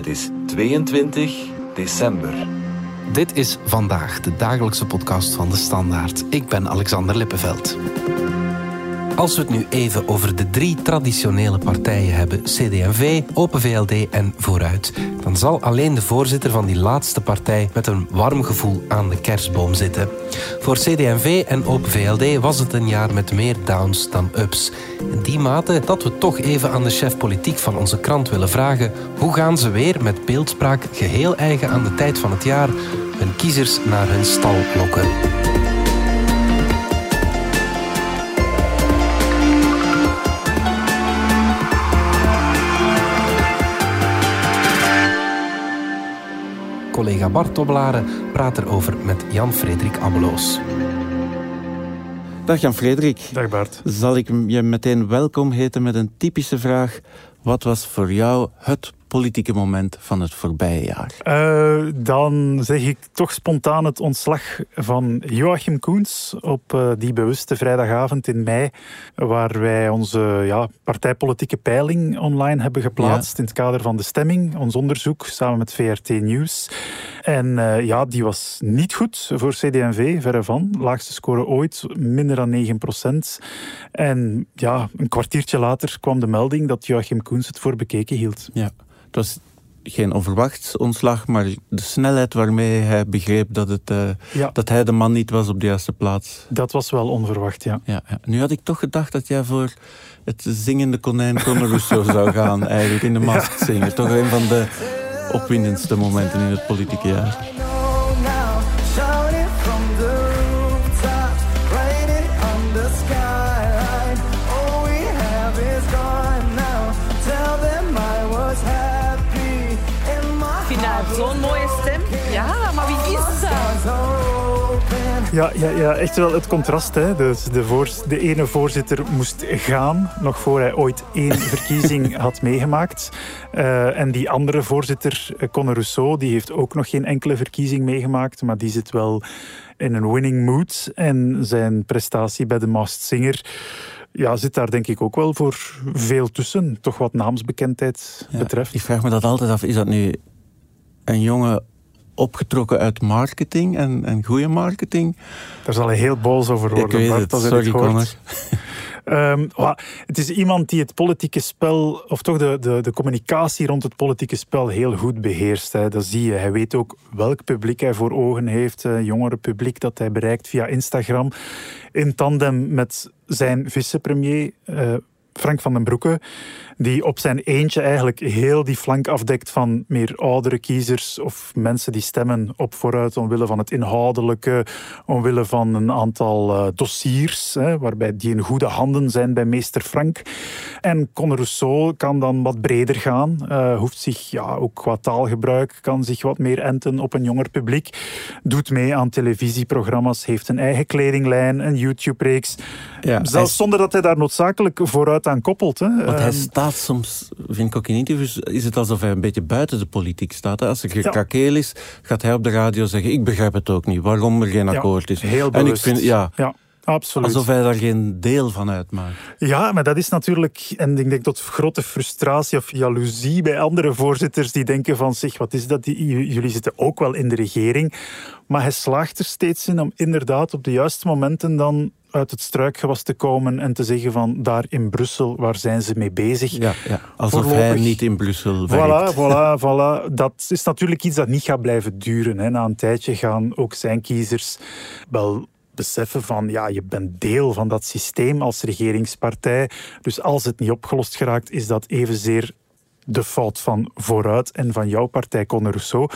Het is 22 december. Dit is vandaag de dagelijkse podcast van de Standaard. Ik ben Alexander Lippenveld. Als we het nu even over de drie traditionele partijen hebben, CD&V, Open VLD en Vooruit, dan zal alleen de voorzitter van die laatste partij met een warm gevoel aan de kerstboom zitten. Voor CD&V en Open VLD was het een jaar met meer downs dan ups. In die mate dat we toch even aan de chef politiek van onze krant willen vragen hoe gaan ze weer met beeldspraak geheel eigen aan de tijd van het jaar hun kiezers naar hun stal lokken. Collega Bart Tobbelaren praat erover met Jan-Frederik Abbeloos. Dag Jan-Frederik. Dag Bart. Zal ik je meteen welkom heten met een typische vraag. Wat was voor jou het politieke moment van het voorbije jaar? Uh, dan zeg ik toch spontaan het ontslag van Joachim Koens op uh, die bewuste vrijdagavond in mei, waar wij onze ja, partijpolitieke peiling online hebben geplaatst ja. in het kader van de stemming, ons onderzoek samen met VRT Nieuws. En uh, ja, die was niet goed voor CD&V, verre van. Laagste score ooit, minder dan 9 procent. En ja, een kwartiertje later kwam de melding dat Joachim Koens het voor bekeken hield. Ja. Het was geen onverwachts ontslag, maar de snelheid waarmee hij begreep dat, het, uh, ja. dat hij de man niet was op de juiste plaats. Dat was wel onverwacht, ja. ja, ja. Nu had ik toch gedacht dat jij voor het zingende konijn Conor Rousseau zou gaan, eigenlijk in de Masked Singer. Toch een van de opwindendste momenten in het politieke jaar. Ja, ja, ja, echt wel het contrast. Hè. Dus de, voor, de ene voorzitter moest gaan, nog voor hij ooit één verkiezing had meegemaakt. Uh, en die andere voorzitter, Conor Rousseau, die heeft ook nog geen enkele verkiezing meegemaakt, maar die zit wel in een winning mood. En zijn prestatie bij de Masked Singer ja, zit daar denk ik ook wel voor veel tussen. Toch wat naamsbekendheid ja, betreft. Ik vraag me dat altijd af, is dat nu een jongen opgetrokken uit marketing en, en goede marketing. Daar zal hij heel boos over worden. Ik weet het, sorry Connor. Um, het is iemand die het politieke spel, of toch de, de, de communicatie rond het politieke spel heel goed beheerst. Hè. Dat zie je. Hij weet ook welk publiek hij voor ogen heeft. Uh, jongere publiek dat hij bereikt via Instagram. In tandem met zijn vicepremier uh, Frank van den Broeke, die op zijn eentje eigenlijk heel die flank afdekt van meer oudere kiezers of mensen die stemmen op vooruit omwille van het inhoudelijke, omwille van een aantal uh, dossiers, hè, waarbij die in goede handen zijn bij meester Frank. En Conor Rousseau kan dan wat breder gaan, uh, hoeft zich ja, ook qua taalgebruik, kan zich wat meer enten op een jonger publiek, doet mee aan televisieprogramma's, heeft een eigen kledinglijn, een YouTube-reeks. Ja, Zelfs hij... zonder dat hij daar noodzakelijk vooruit aan koppelt. Hè. Want hij staat soms, vind ik ook in interviews, is het alsof hij een beetje buiten de politiek staat. Hè? Als er gekrakeel is, gaat hij op de radio zeggen, ik begrijp het ook niet, waarom er geen akkoord is. Heel en ik vind, ja, ja. Absoluut. Alsof hij daar geen deel van uitmaakt. Ja, maar dat is natuurlijk, en ik denk tot grote frustratie of jaloezie bij andere voorzitters die denken van zich, wat is dat, jullie zitten ook wel in de regering. Maar hij slaagt er steeds in om inderdaad op de juiste momenten dan uit het struikgewas te komen en te zeggen van daar in Brussel, waar zijn ze mee bezig? Ja, ja. alsof Voorlopig. hij niet in Brussel werkt. Voilà, voilà, voilà. Dat is natuurlijk iets dat niet gaat blijven duren. Hè. Na een tijdje gaan ook zijn kiezers wel beseffen van ja, je bent deel van dat systeem als regeringspartij. Dus als het niet opgelost geraakt, is dat evenzeer de fout van Vooruit en van jouw partij, Conor Rousseau.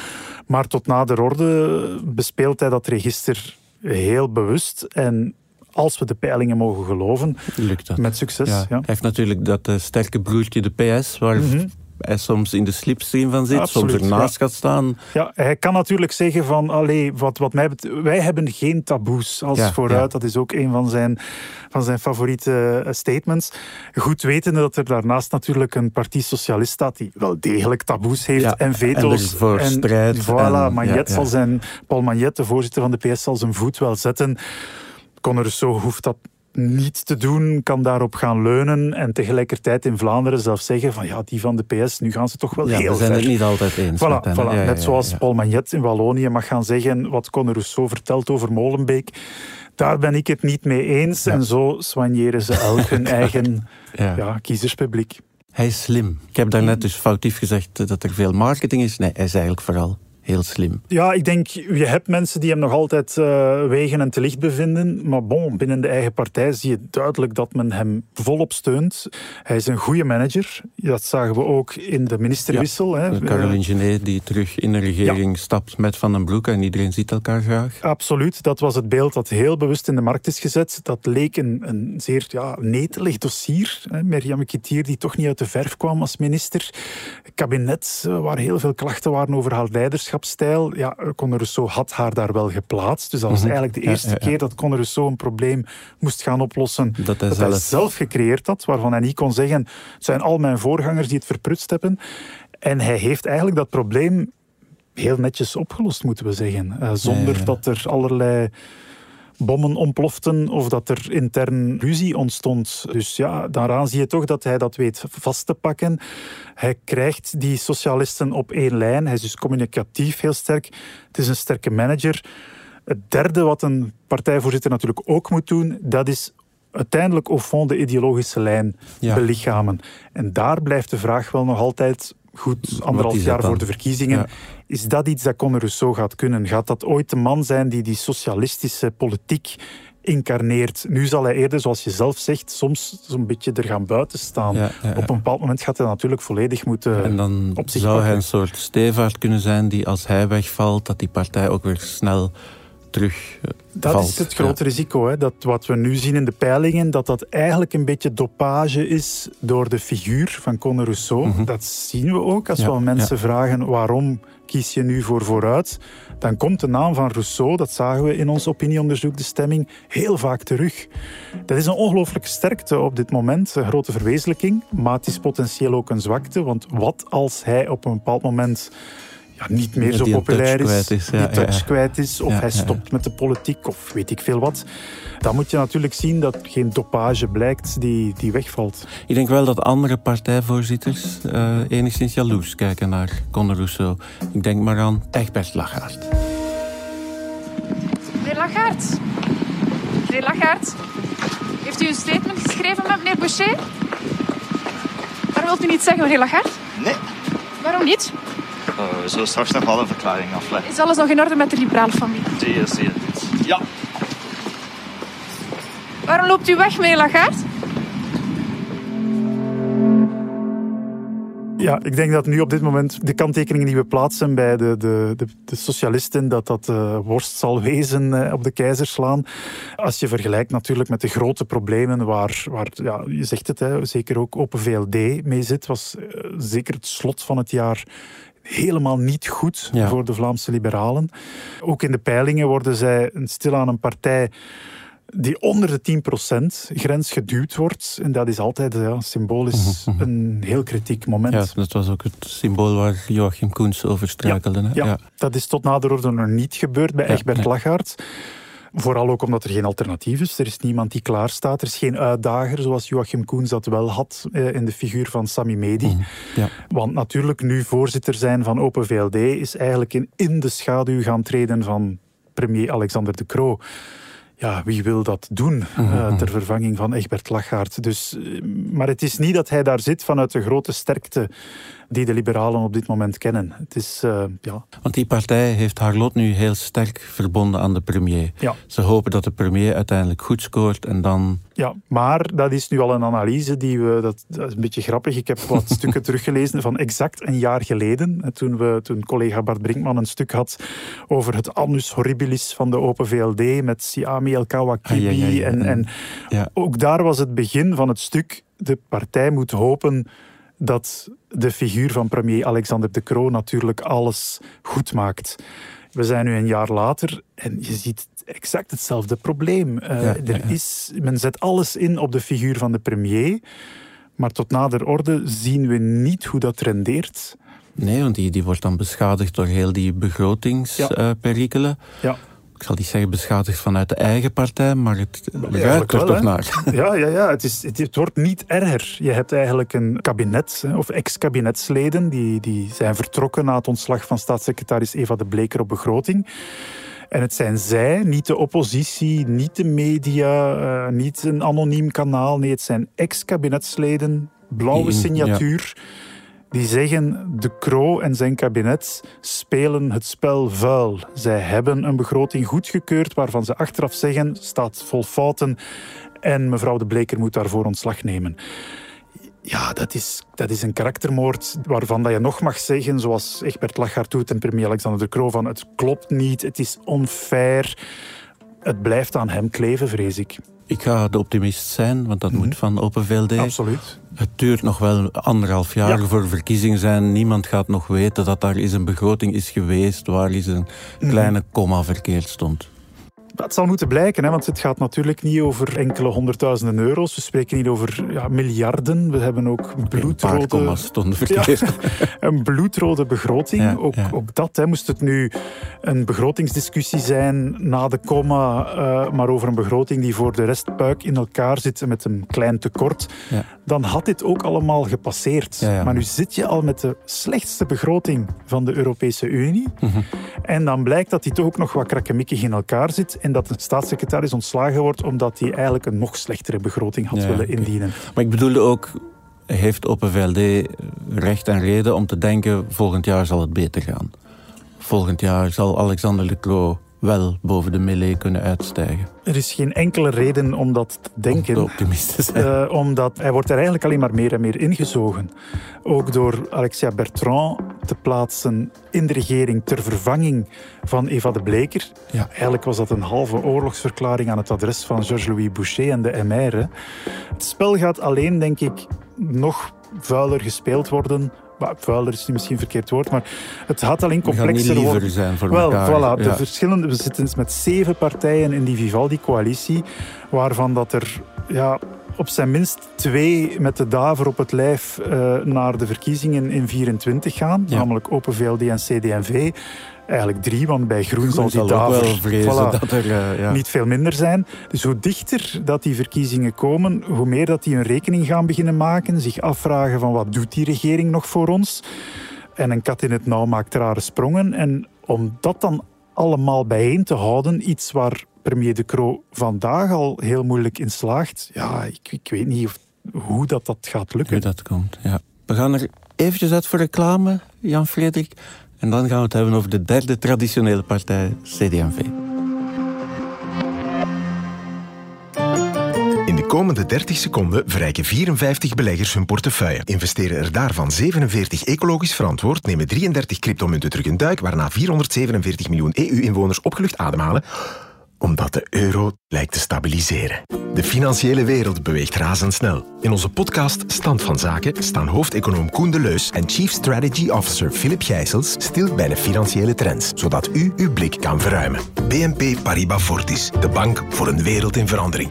Maar tot nader orde bespeelt hij dat register heel bewust en als we de peilingen mogen geloven, Lukt dat. met succes. Ja. Hij heeft natuurlijk dat uh, sterke broertje, de PS, waar mm -hmm. hij soms in de slipstream van zit, Absoluut, soms ernaast ja. gaat staan. Ja, hij kan natuurlijk zeggen van, allee, wat, wat mij betreft, wij hebben geen taboes als Ja, vooruit. ja. Dat is ook een van zijn, van zijn favoriete eh, statements. Goed wetende dat er daarnaast natuurlijk een partij socialist staat die wel degelijk taboes heeft en veto's. en ervoor strijdt Voilà, en- Magnet ja, ja. zal zijn, Paul Magnet, de voorzitter van de PS, zal zijn voet wel zetten. Conor hoeft dat niet te doen, kan daarop gaan leunen en tegelijkertijd in Vlaanderen zelf zeggen van ja, die van de PS, nu gaan ze toch wel Ja, heel we zijn ver. het niet altijd eens. Voilà, met hen, hè. voilà. Ja, ja, Net zoals. Paul Magnet in Wallonië mag gaan zeggen wat Conor Rousseau vertelt over Molenbeek. Daar ben ik het niet mee eens. En zo soigneren ze elk hun eigen Ja. kiezerspubliek. Hij is slim. Ik heb daarnet dus foutief gezegd dat er veel marketing is. Nee, hij is eigenlijk vooral heel slim. Ja, ik denk, je hebt mensen die hem nog altijd eh, wegen en te licht bevinden. Maar bon, binnen de eigen partij zie je duidelijk dat men hem volop steunt. Hij is een goede manager. Dat zagen we ook in de ministerwissel. hè. Caroline Genet die terug in de regering stapt met Van den Broek en iedereen ziet elkaar graag. Absoluut, dat was het beeld dat heel bewust in de markt is gezet. Dat leek een, een zeer ja, netelig dossier. Hè. Mirjam Kitier die toch niet uit de verf kwam als minister. Kabinet eh, waar heel veel klachten waren over haar leiderschapsstijl. Ja, Conor Rousseau had haar daar wel geplaatst. Dus dat was Mhm. eigenlijk de eerste ja, ja. keer dat Conor Rousseau een probleem moest gaan oplossen. Dat hij dat hij zelf... gecreëerd had, waarvan hij niet kon zeggen het zijn al mijn voorgangers die het verprutst hebben. En hij heeft eigenlijk dat probleem heel netjes opgelost, moeten we zeggen. Eh, zonder dat er allerlei bommen ontploften of dat er intern ruzie ontstond. Dus ja, daaraan zie je toch dat hij dat weet vast te pakken. Hij krijgt die socialisten op één lijn. Hij is dus communicatief heel sterk. Het is een sterke manager. Het derde wat een partijvoorzitter natuurlijk ook moet doen, dat is uiteindelijk au fond de ideologische lijn Ja. belichamen. En daar blijft de vraag wel nog altijd goed anderhalf jaar voor de verkiezingen. Ja. Is dat iets dat Conor Rousseau gaat kunnen? Gaat dat ooit de man zijn die die socialistische politiek incarneert? Nu zal hij eerder, zoals je zelf zegt, soms zo'n beetje er gaan buiten staan. Ja, ja, ja. Op een bepaald moment gaat hij natuurlijk volledig moeten... En dan op zich zou hij een soort stevaart kunnen zijn die als hij wegvalt, dat die partij ook weer snel terug eh, Dat valt. is het grote risico. Hè? Dat wat we nu zien in de peilingen, dat dat eigenlijk een beetje dopage is door de figuur van Conor Rousseau. Mhm. Dat zien we ook als Ja, we mensen vragen waarom kies je nu voor vooruit. Dan komt de naam van Rousseau, dat zagen we in ons opinieonderzoek, de stemming, heel vaak terug. Dat is een ongelooflijke sterkte op dit moment, een grote verwezenlijking. Maar het is potentieel ook een zwakte, want wat als hij op een bepaald moment ja, niet meer zo populair touch is, kwijt is, ja, die touch ja, kwijt is, of Ja, hij ja, ja. stopt met de politiek, of weet ik veel wat. Dan moet je natuurlijk zien dat geen dopage blijkt die, die wegvalt. Ik denk wel dat andere partijvoorzitters eh, enigszins jaloers kijken naar Conor Rousseau. Ik denk maar aan Egbert Lachaert. Meneer Lagarde. Meneer Lagarde. Heeft u een statement geschreven met meneer Boucher? Waarom wilt u niet zeggen, meneer Lagarde? Nee, Waarom niet? Eh, we zullen straks nog wel een verklaring afleggen. Is alles nog in orde met de liberale familie? Zeer, zeer goed. Ja, Waarom loopt u weg, meneer Lagarde? Ja, ik denk dat nu op dit moment de kanttekeningen die we plaatsen bij de, de, de, de socialisten, dat dat eh, worst zal wezen eh, op de keizer slaan. Als je vergelijkt natuurlijk met de grote problemen waar, waar ja, je zegt het, hè, zeker ook Open VLD mee zit, was zeker het slot van het jaar helemaal niet goed Ja. voor de Vlaamse liberalen. Ook in de peilingen worden zij een stilaan een partij die onder de 10% grens geduwd wordt. En dat is altijd ja, symbolisch Mhm, een heel kritiek moment. Ja, dat was ook het symbool waar Joachim Koens over struikelde. hè? Ja, dat is tot nader orde nog niet gebeurd bij Ja, Egbert nee. Vooral ook omdat er geen alternatief is. Er is niemand die klaarstaat. Er is geen uitdager, zoals Joachim Koens dat wel had eh, in de figuur van Sami Medi. Mhm, ja. Want natuurlijk, nu voorzitter zijn van Open VLD is eigenlijk in, in de schaduw gaan treden van premier Alexander de Croo. Ja, wie wil dat doen Mhm, eh, ter vervanging van Egbert Lachaert? Dus, eh, maar het is niet dat hij daar zit vanuit de grote sterkte die de liberalen op dit moment kennen. Het is, eh, ja, Want die partij heeft haar lot nu heel sterk verbonden aan de premier. ja, Ze hopen dat de premier uiteindelijk goed scoort en dan... Ja, maar dat is nu al een analyse die we. Dat, dat is een beetje grappig. Ik heb wat stukken teruggelezen van exact een jaar geleden. Toen, we, toen collega Bart Brinkman een stuk had over het annus horribilis van de Open VLD met Siami El Kawakibi. Ah, ja, ja, ja. En, en ook daar was het begin van het stuk. De partij moet hopen dat de figuur van premier Alexander de Croo natuurlijk alles goed maakt. We zijn nu een jaar later en je ziet exact hetzelfde probleem. Eh, Ja, er ja. Is, men zet alles in op de figuur van de premier, maar tot nader orde zien we niet hoe dat rendeert. Nee, want die, die wordt dan beschadigd door heel die begrotingsperikelen. Ja. Ik zal niet zeggen beschadigd vanuit de eigen partij, maar het ruikt er toch naar. Ja, ja, ja. Het, is, het, het wordt niet erger. Je hebt eigenlijk een kabinet, of ex-kabinetsleden, die, die zijn vertrokken na het ontslag van staatssecretaris Eva de Bleker op begroting. En het zijn zij, niet de oppositie, niet de media, eh, niet een anoniem kanaal. Nee, het zijn ex-kabinetsleden, blauwe signatuur. Die zeggen, de Croo en zijn kabinet spelen het spel vuil. Zij hebben een begroting goedgekeurd waarvan ze achteraf zeggen, staat vol fouten en mevrouw de Bleker moet daarvoor ontslag nemen. Ja, dat is, dat is een karaktermoord waarvan dat je nog mag zeggen, zoals Egbert Lachart doet en premier Alexander de Croo, van het klopt niet, het is onfair. Het blijft aan hem kleven, vrees ik. Ik ga de optimist zijn, want dat moet van Open VLD. Absoluut. Het duurt nog wel anderhalf jaar Ja. voor verkiezingen zijn. Niemand gaat nog weten dat daar eens een begroting is geweest waar eens een kleine komma verkeerd stond. Het zal moeten blijken, hè, want het gaat natuurlijk niet over enkele honderdduizenden euro's. We spreken niet over ja, miljarden. We hebben ook Een paar bloedrode... komma's stonden verkeerd. een bloedrode begroting. Ja, ook, dat, hè, moest het nu een begrotingsdiscussie zijn na de komma, eh, maar over een begroting die voor de rest puik in elkaar zit met een klein tekort, Ja. dan had dit ook allemaal gepasseerd. Maar nu zit je al met de slechtste begroting van de Europese Unie. Mhm. En dan blijkt dat die toch ook nog wat krakkemikkig in elkaar zit en dat de staatssecretaris ontslagen wordt omdat hij eigenlijk een nog slechtere begroting had Ja, willen indienen. Maar ik bedoelde ook, heeft Open VLD recht en reden om te denken, volgend jaar zal het beter gaan. Volgend jaar zal Alexander De Croo wel boven de melee kunnen uitstijgen. Er is geen enkele reden om dat te Om de denken. optimist te zijn. Eh, omdat hij wordt er eigenlijk alleen maar meer en meer ingezogen. Ook door Alexia Bertrand te plaatsen in de regering ter vervanging van Eva de Bleker. Ja, eigenlijk was dat een halve oorlogsverklaring aan het adres van Georges-Louis Boucher en de MR. Het spel gaat alleen, denk ik, nog vuiler gespeeld worden. Maar vuiler is nu misschien een verkeerd woord, maar het gaat alleen complexer worden. zijn voor Wel, elkaar. voilà. De Ja. verschillende, we zitten met zeven partijen in die Vivaldi-coalitie, waarvan dat er ja, op zijn minst twee met de daver op het lijf eh, naar de verkiezingen in 24 gaan, Ja. namelijk Open VLD en CD&V. Eigenlijk drie, want bij Groen, zal die daver wel vrezen voilà, dat er... eh, ja. niet veel minder zijn. Dus hoe dichter dat die verkiezingen komen, hoe meer dat die een rekening gaan beginnen maken, zich afvragen van wat doet die regering nog voor ons? En een kat in het nauw maakt rare sprongen. En om dat dan allemaal bijeen te houden, iets waar premier De Croo vandaag al heel moeilijk in slaagt, ja, ik, ik weet niet of, hoe dat, dat gaat lukken. Hoe dat komt, ja. We gaan er eventjes uit voor reclame, Jan-Frederik. En dan gaan we het hebben over de derde traditionele partij, CD&V. In de komende 30 seconden verrijken 54 beleggers hun portefeuille. Investeren er daarvan 47 ecologisch verantwoord, nemen 33 cryptomunten terug een duik, waarna 447 miljoen EU-inwoners opgelucht ademhalen, omdat de euro lijkt te stabiliseren. De financiële wereld beweegt razendsnel. In onze podcast Stand van Zaken staan hoofdeconoom Koen de Leus en Chief Strategy Officer Philip Gijsels stil bij de financiële trends, zodat u uw blik kan verruimen. BNP Paribas Fortis, de bank voor een wereld in verandering.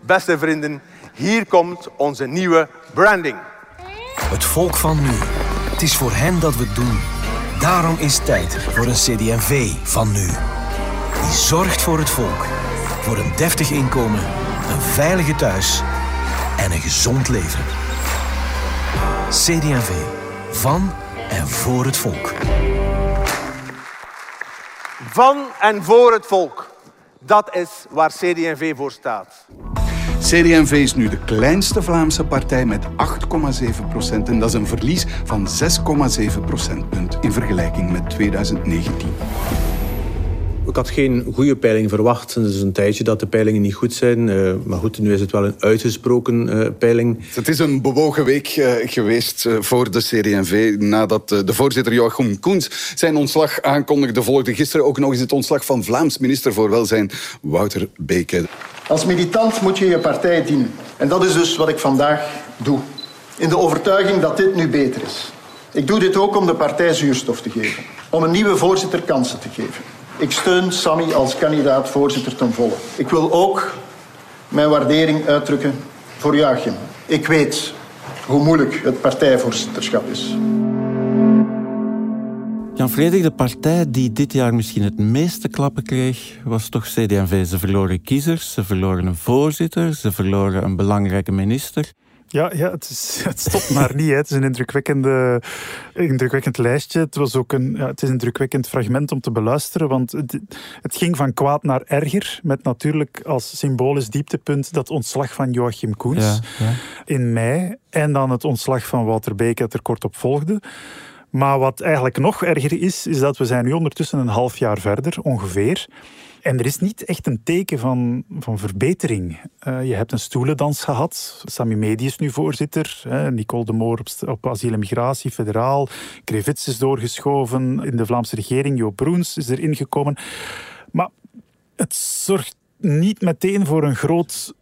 Beste vrienden, hier komt onze nieuwe branding. Het volk van nu. Het is voor hen dat we het doen. Daarom is tijd voor een CD&V van nu. Die zorgt voor het volk. Voor een deftig inkomen, een veilige thuis en een gezond leven. CD&V. Van en voor het volk. Van en voor het volk. Dat is waar CD&V voor staat. CD&V is nu de kleinste Vlaamse partij met 8,7 procent. En dat is een verlies van 6,7 procentpunt in vergelijking met 2019. Ik had geen goede peiling verwacht. Het is een tijdje dat de peilingen niet goed zijn. Uh, maar goed, nu is het wel een uitgesproken uh, peiling. Het is een bewogen week uh, geweest voor de CD&V. Nadat de voorzitter Joachim Koens zijn ontslag aankondigde... volgde gisteren ook nog eens het ontslag van Vlaams minister voor Welzijn Wouter Beke. Als militant moet je je partij dienen. En dat is dus wat ik vandaag doe. In de overtuiging dat dit nu beter is. Ik doe dit ook om de partij zuurstof te geven. Om een nieuwe voorzitter kansen te geven. Ik steun Sammy als kandidaat voorzitter ten volle. Ik wil ook mijn waardering uitdrukken voor Joachim. Ik weet hoe moeilijk het partijvoorzitterschap is. Jan Frederik, de partij die dit jaar misschien het meeste klappen kreeg, was toch CD&V. Ze verloren kiezers, ze verloren een voorzitter, ze verloren een belangrijke minister. Ja, ja het, is, het stopt maar niet. Hè. Het is een indrukwekkende, indrukwekkend lijstje. Het, was ook een, ja, het is een indrukwekkend fragment om te beluisteren, want het, het, ging van kwaad naar erger, met natuurlijk als symbolisch dieptepunt dat ontslag van Joachim Koens ja, ja. in mei en dan het ontslag van Wouter Beek dat er kort op volgde. Maar wat eigenlijk nog erger is, is dat we zijn nu ondertussen een half jaar verder, ongeveer. En er is niet echt een teken van, van verbetering. Uh, je hebt een stoelendans gehad. Sami Medi is nu voorzitter. Hè. Nicole de Moor op, op asiel en migratie, federaal. Krevits is doorgeschoven in de Vlaamse regering. Joop Broens is erin gekomen. Maar het zorgt niet meteen voor een groot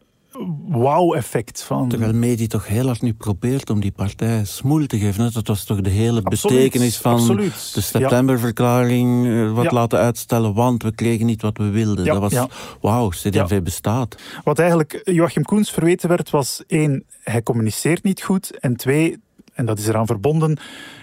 wauw-effect van. Terwijl Medi toch heel hard nu probeert om die partij smoel te geven. Dat was toch de hele betekenis van absoluut. de septemberverklaring ja. wat ja. laten uitstellen, want we kregen niet wat we wilden. Ja, dat was wauw, CD&V bestaat. Wat eigenlijk Joachim Koens verweten werd, was één, hij communiceert niet goed. En twee, en dat is eraan verbonden,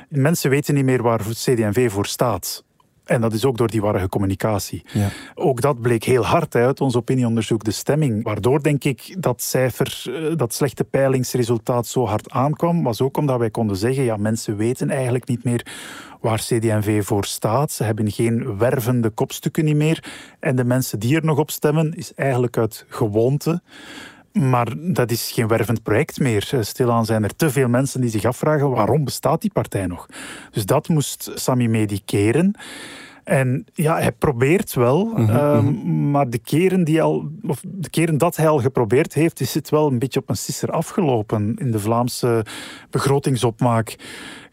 mensen weten niet meer waar CD&V voor staat. En dat is ook door die warrige communicatie. Ja. Ook dat bleek heel hard uit ons opinieonderzoek, de stemming. Waardoor denk ik dat cijfer, dat slechte peilingsresultaat zo hard aankwam, was ook omdat wij konden zeggen, ja, mensen weten eigenlijk niet meer waar CD&V voor staat. Ze hebben geen wervende kopstukken niet meer. En de mensen die er nog op stemmen, is eigenlijk uit gewoonte. Maar dat is geen wervend project meer. Stilaan zijn er te veel mensen die zich afvragen waarom bestaat die partij nog. Dus dat moest Sami Medi keren. En ja, hij probeert wel, mm -hmm. um, maar de keren, die al, of de keren dat hij al geprobeerd heeft, is het wel een beetje op een sisser afgelopen in de Vlaamse begrotingsopmaak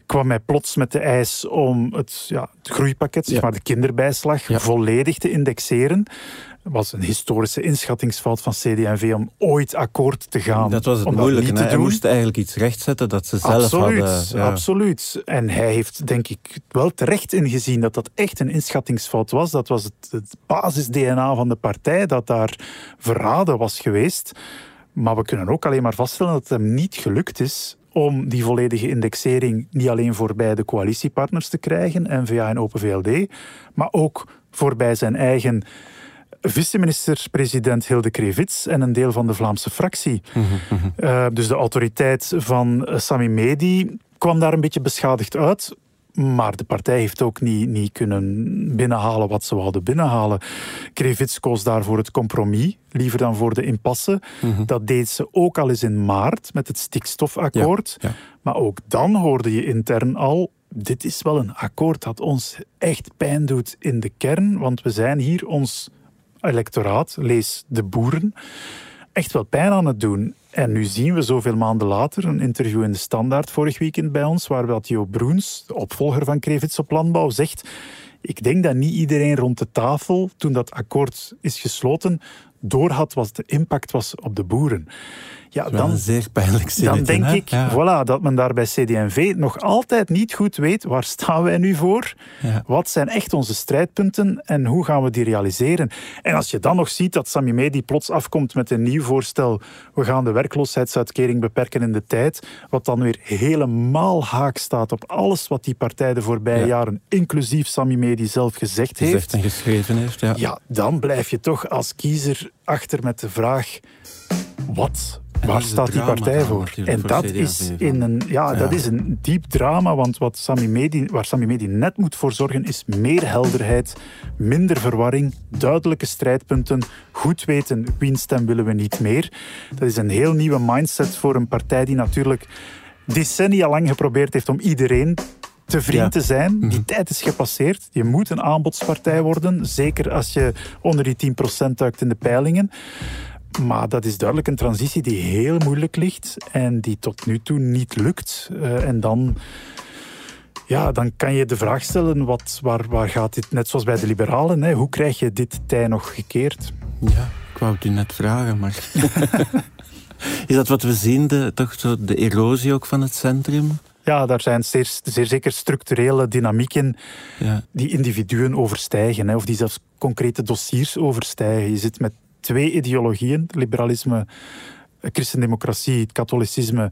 kwam hij plots met de eis om het, ja, het groeipakket, zeg maar de kinderbijslag, ja. volledig te indexeren was een historische inschattingsfout van CD&V om ooit akkoord te gaan. Dat was het moeilijke. Hij moest eigenlijk iets rechtzetten dat ze zelf absoluut, hadden. Ja. Absoluut. En hij heeft denk ik wel terecht ingezien dat dat echt een inschattingsfout was. Dat was het, het basis-DNA van de partij dat daar verraden was geweest. Maar we kunnen ook alleen maar vaststellen dat het hem niet gelukt is om die volledige indexering niet alleen voorbij de coalitiepartners te krijgen, N-VA en Open VLD, maar ook voorbij zijn eigen vice-minister-president Hilde Krevits en een deel van de Vlaamse fractie. Mm -hmm. uh, dus de autoriteit van Sami Medi kwam daar een beetje beschadigd uit. Maar de partij heeft ook niet, niet kunnen binnenhalen wat ze wilden binnenhalen. Krevits koos daarvoor het compromis, liever dan voor de impasse. Mhm. Mm -hmm. Dat deed ze ook al eens in maart met het stikstofakkoord. Ja, ja. Maar ook dan hoorde je intern al dit is wel een akkoord dat ons echt pijn doet in de kern, want we zijn hier ons electoraat, lees de boeren, echt wel pijn aan het doen. En nu zien we zoveel maanden later een interview in de Standaard vorig weekend bij ons, waar wel Jo Broens, de opvolger van Krevits op Landbouw, zegt ik denk dat niet iedereen rond de tafel, toen dat akkoord is gesloten, doorhad wat de impact was op de boeren. Ja, dan, een zeer pijnlijk dan denk hè? ik ja. voilà, dat men daar bij CD&V nog altijd niet goed weet waar staan wij nu voor, ja. wat zijn echt onze strijdpunten en hoe gaan we die realiseren. En als je dan nog ziet dat Sami Medi plots afkomt met een nieuw voorstel, we gaan de werkloosheidsuitkering beperken in de tijd, wat dan weer helemaal haak staat op alles wat die partij de voorbije ja. jaren, inclusief Sami Medi zelf gezegd heeft. Gezegd en geschreven heeft, ja. Ja, dan blijf je toch als kiezer achter met de vraag, wat Waar staat die partij voor? En dat is, in een, ja, ja, dat is een diep drama, want wat Sami Medi, waar Sami Medi net moet voor zorgen, is meer helderheid, minder verwarring, duidelijke strijdpunten, goed weten wiens stem willen we niet meer. Dat is een heel nieuwe mindset voor een partij die natuurlijk decennia lang geprobeerd heeft om iedereen te vriend Ja. te zijn. Die tijd is gepasseerd. Je moet een aanbodspartij worden, zeker als je onder die 10% duikt in de peilingen. Maar dat is duidelijk een transitie die heel moeilijk ligt en die tot nu toe niet lukt. Uh, en dan, ja, dan kan je de vraag stellen, wat, waar, waar gaat dit, net zoals bij de liberalen, hè, hoe krijg je dit tij nog gekeerd? Ja, ik wou het u net vragen, maar... is dat wat we zien, de, toch zo de erosie ook van het centrum? Ja, daar zijn zeer, zeer zeker structurele dynamieken ja. die individuen overstijgen, hè, of die zelfs concrete dossiers overstijgen. Je zit met twee ideologieën, liberalisme christendemocratie, het katholicisme,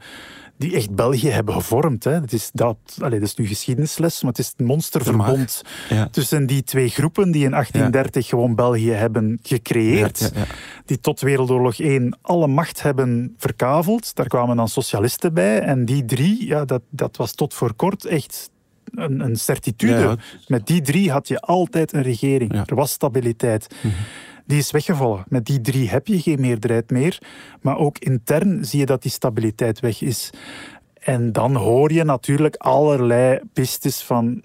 die echt België hebben gevormd. Hè. Het is dat, allez, dat is nu geschiedenisles, maar het is het monsterverbond Ja. tussen die twee groepen die in 1830 gewoon België hebben gecreëerd. Ja. Die tot Wereldoorlog 1 alle macht hebben verkaveld. Daar kwamen dan socialisten bij. En die drie, ja, dat, dat was tot voor kort echt een, een certitude. Met die drie had je altijd een regering. Er was stabiliteit. Mhm. Die is weggevallen. Met die drie heb je geen meerderheid meer. Maar ook intern zie je dat die stabiliteit weg is. En dan hoor je natuurlijk allerlei pistes van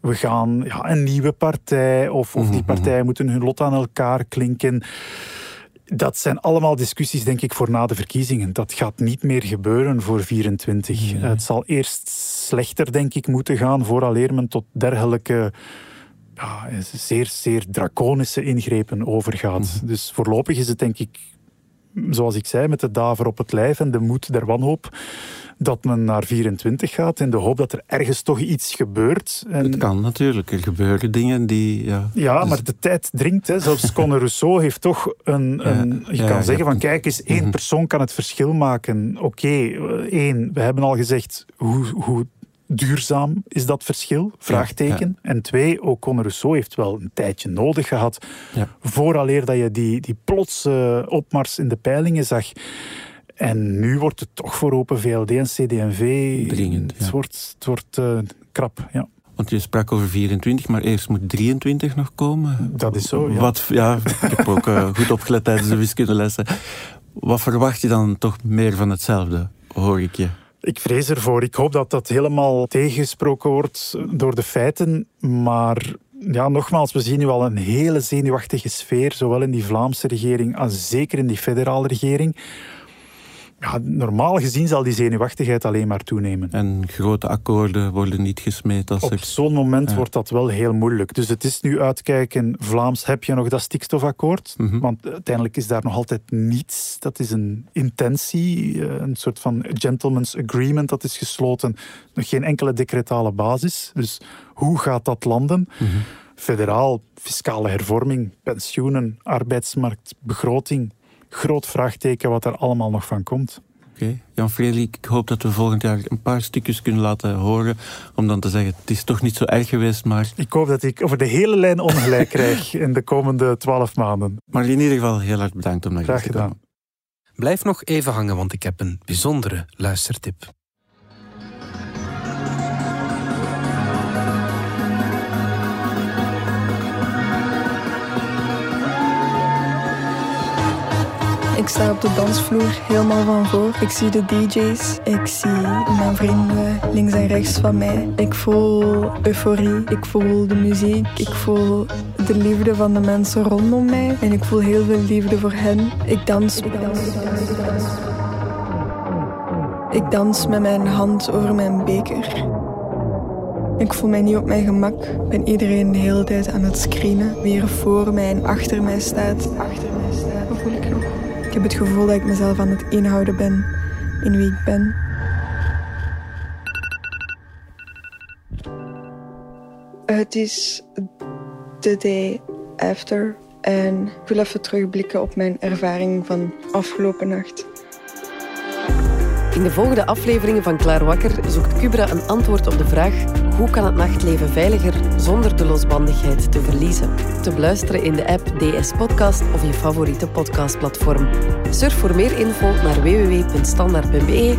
we gaan ja, een nieuwe partij of, of die partijen moeten hun lot aan elkaar klinken. Dat zijn allemaal discussies, denk ik, voor na de verkiezingen. Dat gaat niet meer gebeuren voor 24. Het zal eerst slechter, denk ik, moeten gaan vooraleer men tot dergelijke ja, zeer, zeer draconische ingrepen overgaat. Dus voorlopig is het, denk ik, zoals ik zei, met de daver op het lijf en de moed der wanhoop, dat men naar 24 gaat in de hoop dat er ergens toch iets gebeurt. En Het kan natuurlijk. Er gebeuren dingen die... Ja, ja, dus- maar de tijd dringt. Hè. Zelfs Conor Rousseau heeft toch een... een je ja, kan zeggen van, kijk eens, één Mhm. persoon kan het verschil maken. Oké, eh, één, we hebben al gezegd hoe, hoe duurzaam is dat verschil? Vraagteken. En twee, ook Conor Rousseau heeft wel een tijdje nodig gehad Ja. vooraleer dat je die, die plotse opmars in de peilingen zag. En nu wordt het toch voor Open VLD en CD&V... Dringend, Het wordt, het wordt eh, krap, ja. Want je sprak over 24, maar eerst moet 23 nog komen. Dat is zo, ja. Wat, ja ik heb ook eh, goed opgelet tijdens de wiskundelessen. Wat verwacht je dan toch meer van hetzelfde, hoor ik je? Ik vrees ervoor. Ik hoop dat dat helemaal tegengesproken wordt door de feiten. Maar ja, nogmaals, we zien nu al een hele zenuwachtige sfeer, zowel in die Vlaamse regering als zeker in die federale regering. Ja, normaal gezien zal die zenuwachtigheid alleen maar toenemen. En grote akkoorden worden niet gesmeed als Op zo'n moment Ja. wordt dat wel heel moeilijk. Dus het is nu uitkijken, Vlaams, heb je nog dat stikstofakkoord? Mhm. Want uiteindelijk is daar nog altijd niets. Dat is een intentie, eh, een soort van gentleman's agreement dat is gesloten. Nog geen enkele decretale basis. Dus hoe gaat dat landen? Mhm. Federaal, fiscale hervorming, pensioenen, arbeidsmarkt, begroting. Groot vraagteken wat er allemaal nog van komt. Oké. Jan Frederik, ik hoop dat we volgend jaar een paar stukjes kunnen laten horen. Om dan te zeggen, het is toch niet zo erg geweest, maar... Ik hoop dat ik over de hele lijn ongelijk krijg in de komende twaalf maanden. Maar in ieder geval heel erg bedankt om naar Graag te komen. gedaan. Blijf nog even hangen, want ik heb een bijzondere luistertip. Ik sta op de dansvloer helemaal van voor. Ik zie de DJ's. Ik zie mijn vrienden links en rechts van mij. Ik voel euforie. Ik voel de muziek. Ik voel de liefde van de mensen rondom mij. En ik voel heel veel liefde voor hen. Ik dans. Ik dans. Ik dans met mijn hand over mijn beker. Ik voel mij niet op mijn gemak. Ik ben iedereen de hele tijd aan het screenen. Wie er voor mij en achter mij staat. Achter mij staat. Voel ik nog. Ik heb het gevoel dat ik mezelf aan het inhouden ben in wie ik ben. Het is the day after. En ik wil even terugblikken op mijn ervaring van afgelopen nacht. In de volgende afleveringen van Klaar Wakker zoekt Cubra een antwoord op de vraag hoe kan het nachtleven veiliger zonder de losbandigheid te verliezen. Te beluisteren in de app DS Podcast of je favoriete podcastplatform. Surf voor meer info naar www.standaard.be